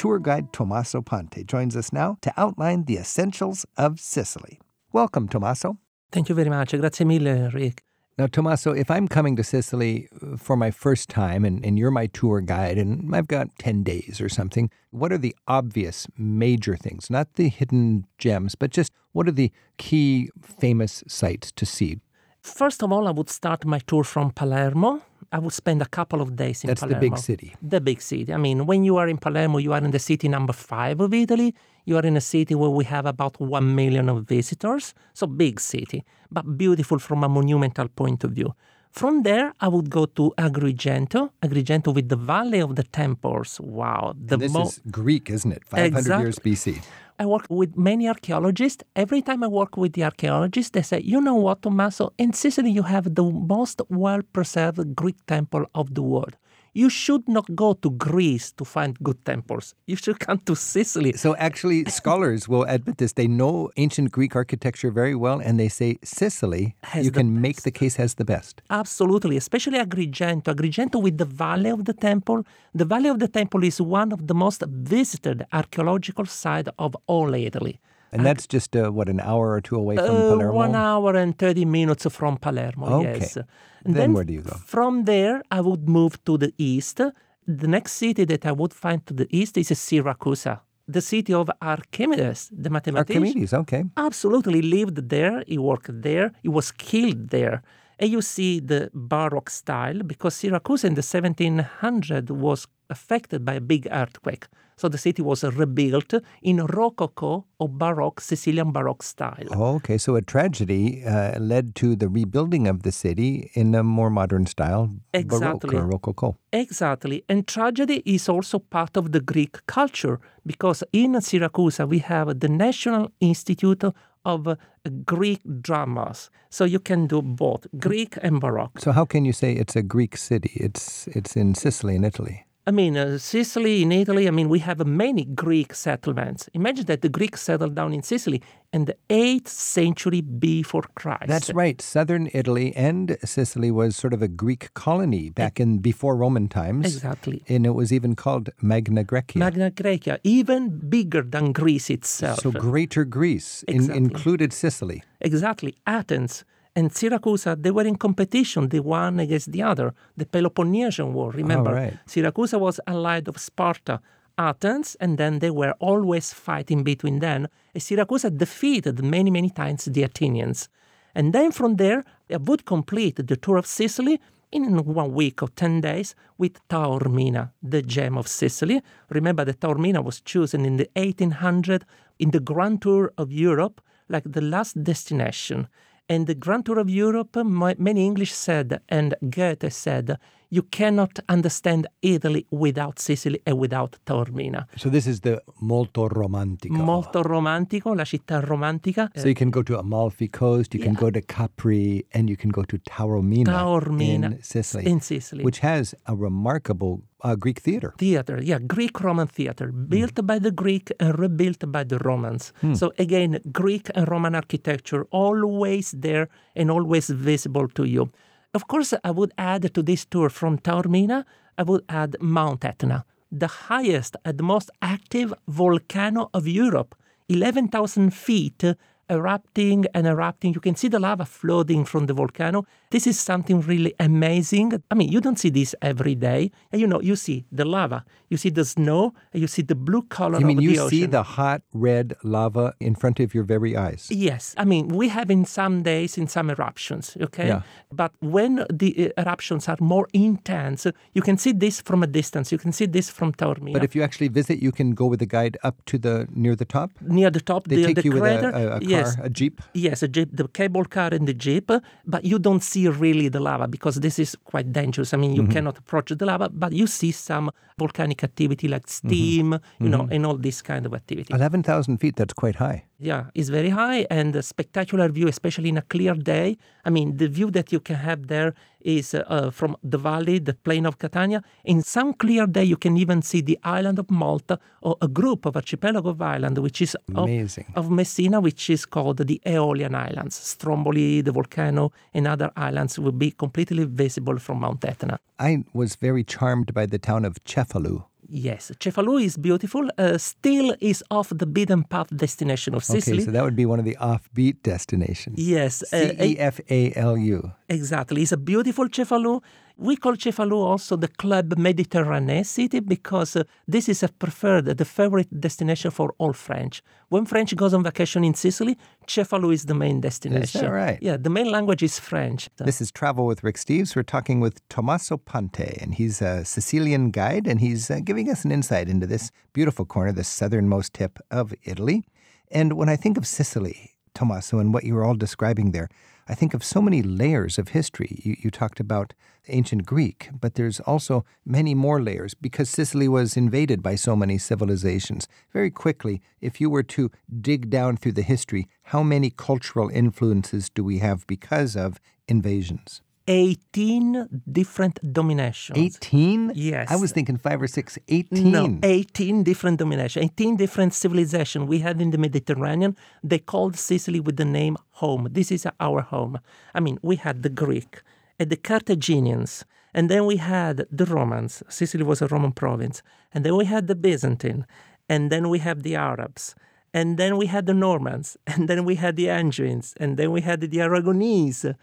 Tour guide Tommaso Pantè joins us now to outline the essentials of Sicily. Welcome, Tommaso. Thank you very much. Grazie mille, Rick. Now, Tommaso, if I'm coming to Sicily uh, for my first time and, and you're my tour guide and I've got 10 days or something, what are the obvious major things? Not the hidden gems, but just what are the key famous sites to see? First of all, I would start my tour from Palermo. I would spend a couple of days in That's Palermo. the big city. The big city. I mean, when you are in Palermo, you are in the city number five of Italy. You are in a city where we have about one million of visitors. So big city, but beautiful from a monumental point of view. From there, I would go to Agrigento, Agrigento with the Valley of the Temples. Wow, the And this mo- is Greek, isn't it? 500 Exact- years BC. I work with many archaeologists. Every time I work with the archaeologists, they say, you know what, Tommaso, in Sicily you have the most well preserved Greek temple of the world. You should not go to Greece to find good temples. You should come to Sicily. So actually, scholars will admit this. They know ancient Greek architecture very well, and they say Sicily, Has you can make the case has the best. Absolutely, especially Agrigento. Agrigento with the Valley of the Temple. The Valley of the Temple is one of the most visited archaeological sites of all Italy. And that's just, uh, what, an hour or two away from Uh, Palermo? One hour and 30 minutes from Palermo, Okay. yes. And Then where do you go? From there, I would move to the east. The next city that I would find to the east is Syracuse, the city of Archimedes, the mathematician. Archimedes, okay. Absolutely lived there, he worked there, he was killed there. And you see the Baroque style because Syracuse in the 1700 was affected by a big earthquake. So the city was rebuilt in Rococo or Baroque, Sicilian Baroque style. Oh, okay. So a tragedy uh, led to the rebuilding of the city in a more modern style, Exactly. Baroque or Rococo. Exactly. And tragedy is also part of the Greek culture because in Syracuse we have the National Institute of uh, Greek Dramas. So you can do both Greek and Baroque. So how can you say it's a Greek city? It's it's in Sicily in Italy. I mean, uh, Sicily, in Italy, I mean, we have many Greek settlements. Imagine that the Greeks settled down in Sicily in the 8th century before Christ. That's right. Southern Italy and Sicily was sort of a Greek colony back in before Roman times. Exactly. And it was even called Magna Graecia. Magna Graecia, even bigger than Greece itself. so Greater Greece in, Exactly. included Sicily. Exactly. Athens and Syracuse, they were in competition, the one against the other. The Peloponnesian War, oh, remember? right. Syracuse was allied of Sparta, Athens, and then they were always fighting between them. And Syracuse defeated many, many times the Athenians. And then from there, I would complete the tour of Sicily in one week or 10 days with Taormina, the gem of Sicily. Remember that Taormina was chosen in the 1800 in the Grand Tour of Europe, like the last destination. And the Grand Tour of Europe, my, many English said, and Goethe said, you cannot understand Italy without Sicily and without Taormina. So this is the Molto Romantico. Molto romantico, la città romantica. so you can go to Amalfi Coast, you can go to Capri, and you can go to Taormina, Taormina in Sicily, in Sicily. which has a remarkable uh, Greek theater. theater, yeah, Greek Roman theater, built by the Greek and rebuilt by the Romans. So again, Greek and Roman architecture always there and always visible to you. Of course, I would add to this tour from Taormina, I would add Mount Etna, the highest and most active volcano of Europe, 11,000 feet erupting and erupting. You can see the lava flooding from the volcano. This is something really amazing. I mean, you don't see this every day. And you know, you see the lava, you see the snow, and you see the blue color You mean you the ocean. see the hot red lava in front of your very eyes? Yes, I mean we have in some days in some eruptions, okay. Yeah. But when the uh, eruptions are more intense, you can see this from a distance. You can see this from Taormina. But if you actually visit, you can go with a guide up to the near the top. near the top, They the, take the you with a, a, yes, a jeep. Yes, a jeep, the cable car and the jeep, but you don't see really the lava because this is quite dangerous. I mean, Mm-hmm. you cannot approach the lava, but you see some volcanic activity like Mm-hmm. steam, you know, and all this kind of activity. Eleven thousand feet. That's quite high. Yeah, it's very high and a spectacular view, especially in a clear day. I mean, the view that you can have there is uh, uh, from the valley, the plain of Catania. In some clear day, you can even see the island of Malta or a group of archipelago of island, which is of, Amazing. of Messina, which is called the Aeolian Islands. Stromboli, the volcano, and other islands will be completely visible from Mount Etna. I was very charmed by the town of Cefalù. Yes, Cefalù is beautiful. Uh, still is off the beaten path destination of Sicily. Okay, so that would be one of the offbeat destinations. Yes, uh, C E F A L U. Exactly, it's a beautiful Cefalù. We call Cefalù also the Club Mediterranee city because uh, this is a preferred, the favorite destination for all French. When French goes on vacation in Sicily, Cefalù is the main destination. Is that right? Yeah, the main language is French. This is Travel with Rick Steves. We're talking with Tommaso Pantè, and he's a Sicilian guide, and he's uh, giving us an insight into this beautiful corner, the southernmost tip of Italy. And when I think of Sicily, Tommaso, and what you were all describing there, I think of so many layers of history. You, you, talked about ancient Greek, but there's also many more layers because Sicily was invaded by so many civilizations. Very quickly, if you were to dig down through the history, how many cultural influences do we have because of invasions? 18 different dominations. 18? Yes. I was thinking five or six. 18. No, 18 different dominations, 18 different civilizations we had in the Mediterranean. They called Sicily with the name home. This is our home. I mean, we had the Greek and the Carthaginians, and then we had the Romans. Sicily was a Roman province. And then we had the Byzantine, and then we have the Arabs. And then we had the Normans, and then we had the Angevins, and then we had the Aragonese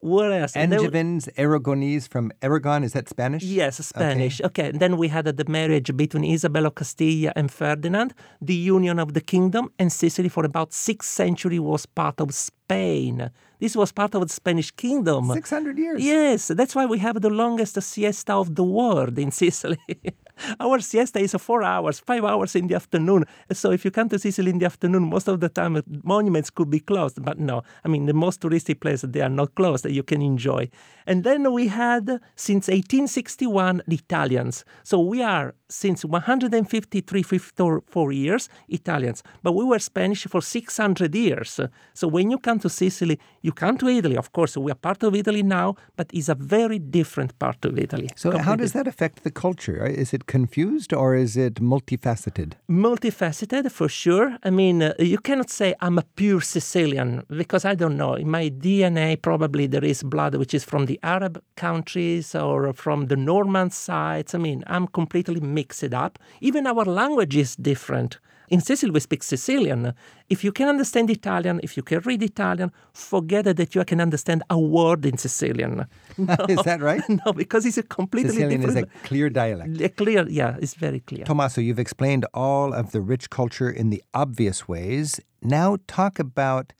what else? Angevins, Aragonese from Aragon, is that Spanish? Yes, Spanish. Okay. okay. And then we had the marriage between Isabel of Castilla and Ferdinand, the union of the kingdom, and Sicily for about six centuries was part of Spain. This was part of the Spanish kingdom. 600 years. Yes, that's why we have the longest siesta of the world in Sicily. Our siesta is four hours, five hours in the afternoon. So if you come to Sicily in the afternoon, most of the time uh, monuments could be closed. But no, I mean, the most touristic places, they are not closed. You can enjoy. And then we had, since 1861, the Italians. So we are, since 153, 54 years, Italians. But we were Spanish for 600 years. So when you come to Sicily, you come to Italy. Of course, we are part of Italy now, but it's a very different part of Italy. So completely. how does that affect the culture? Is it confused or is it multifaceted? Multifaceted, for sure. I mean, uh, you cannot say I'm a pure Sicilian because I don't know. In my DNA, probably there is blood which is from the Arab countries or from the Norman sides. I mean, I'm completely mixed up. Even our language is different. In Sicily, we speak Sicilian. If you can understand Italian, if you can read Italian, forget that you can understand a word in Sicilian. No, is that right? No, because it's a completely Sicilian different. is a clear dialect. A clear, yeah, it's very clear. Tommaso, you've explained all of the rich culture in the obvious ways. Now talk about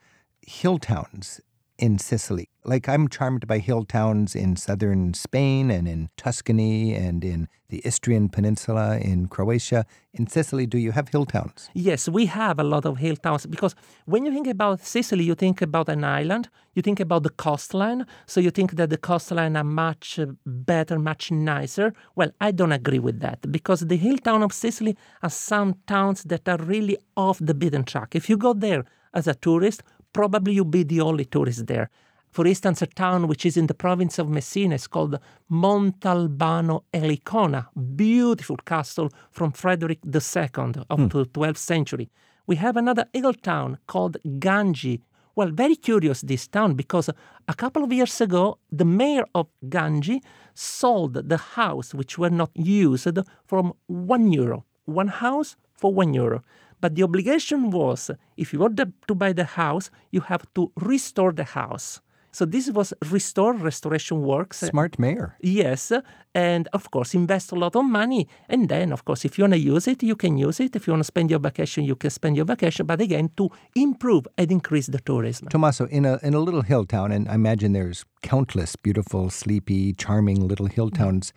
hill towns in Sicily. Like I'm charmed by hill towns in southern Spain and in Tuscany and in the Istrian Peninsula in Croatia. In Sicily, do you have hill towns? Yes, we have a lot of hill towns because when you think about Sicily, you think about an island, you think about the coastline, so you think that the coastline are much uh, better, much nicer. Well, I don't agree with that because the hill town of Sicily are some towns that are really off the beaten track. If you go there as a tourist, probably you'll be the only tourist there. For instance, a town which is in the province of Messina is called Montalbano Elicona, beautiful castle from Frederick II of hmm. the 12th century. We have another hill town called Gangi. Well, very curious this town because a couple of years ago, the mayor of Gangi sold the house which were not used from one euro. One house for one euro. But the obligation was if you want to buy the house, you have to restore the house. So this was restore restoration works. Smart mayor. Yes, and of course invest a lot of money. And then, of course, if you want to use it, you can use it. If you want to spend your vacation, you can spend your vacation. But again, to improve and increase the tourism. Tommaso, in a in a little hill town, and I imagine there's countless beautiful, sleepy, charming little hill towns.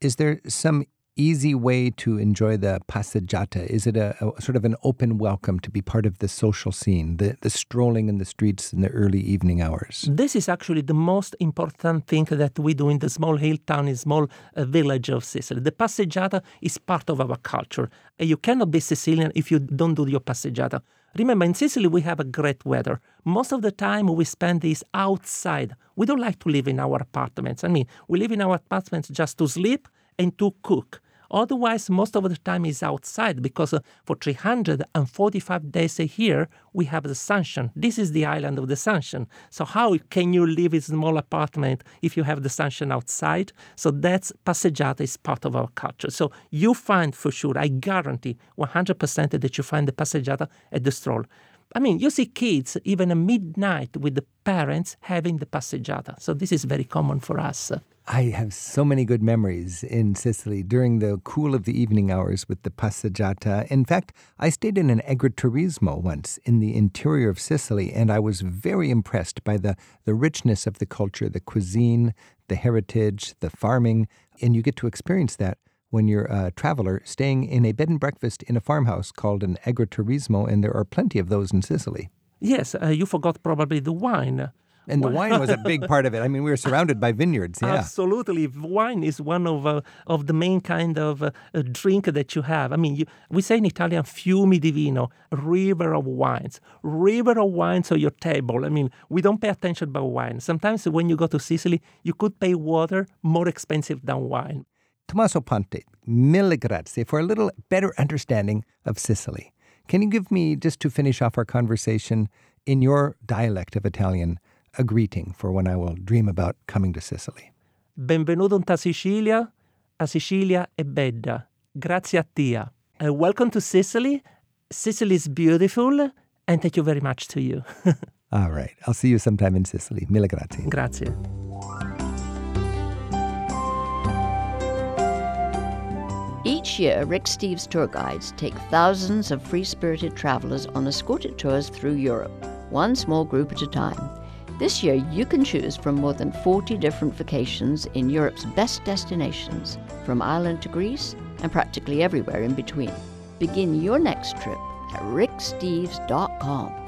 Is there some easy way to enjoy the passeggiata? Is it a, a, sort of an open welcome to be part of the social scene, the, the strolling in the streets in the early evening hours? This is actually the most important thing that we do in the small hill town, in small uh, village of Sicily. The passeggiata is part of our culture. You cannot be Sicilian if you don't do your passeggiata. Remember, in Sicily, we have a great weather. Most of the time we spend this outside. We don't like to live in our apartments. I mean, we live in our apartments just to sleep and to cook. Otherwise, most of the time is outside because uh, for 345 days a year, we have the sunshine. This is the island of the sunshine. So how can you live in a small apartment if you have the sunshine outside? So that's passeggiata is part of our culture. So you find for sure, I guarantee 100% that you find the passeggiata at the stroll. I mean, you see kids even at midnight with the parents having the passeggiata. So this is very common for us. I have so many good memories in Sicily during the cool of the evening hours with the passeggiata. In fact, I stayed in an agriturismo once in the interior of Sicily, and I was very impressed by the, the richness of the culture, the cuisine, the heritage, the farming, and you get to experience that when you're a traveler staying in a bed and breakfast in a farmhouse called an agriturismo, and there are plenty of those in Sicily. Yes, uh, you forgot probably the wine. And the wine was a big part of it. I mean, we were surrounded by vineyards. Yeah, absolutely. Wine is one of uh, of the main kind of uh, drink that you have. I mean, you, we say in Italian "fiumi di vino," river of wines, river of wines on your table. I mean, we don't pay attention about wine. Sometimes when you go to Sicily, you could pay water more expensive than wine. Tommaso Pantè, mille grazie for a little better understanding of Sicily. Can you give me, just to finish off our conversation, in your dialect of Italian, a greeting for when I will dream about coming to Sicily? Benvenuto in Sicilia. A Sicilia è bella. Grazie a tia. Uh, welcome to Sicily. Sicily is beautiful, and thank you very much to you. All right. I'll see you sometime in Sicily. Mille grazie. Grazie. Each year, Rick Steves tour guides take thousands of free spirited travelers on escorted tours through Europe, one small group at a time. This year, you can choose from more than 40 different vacations in Europe's best destinations, from Ireland to Greece and practically everywhere in between. Begin your next trip at ricksteves.com.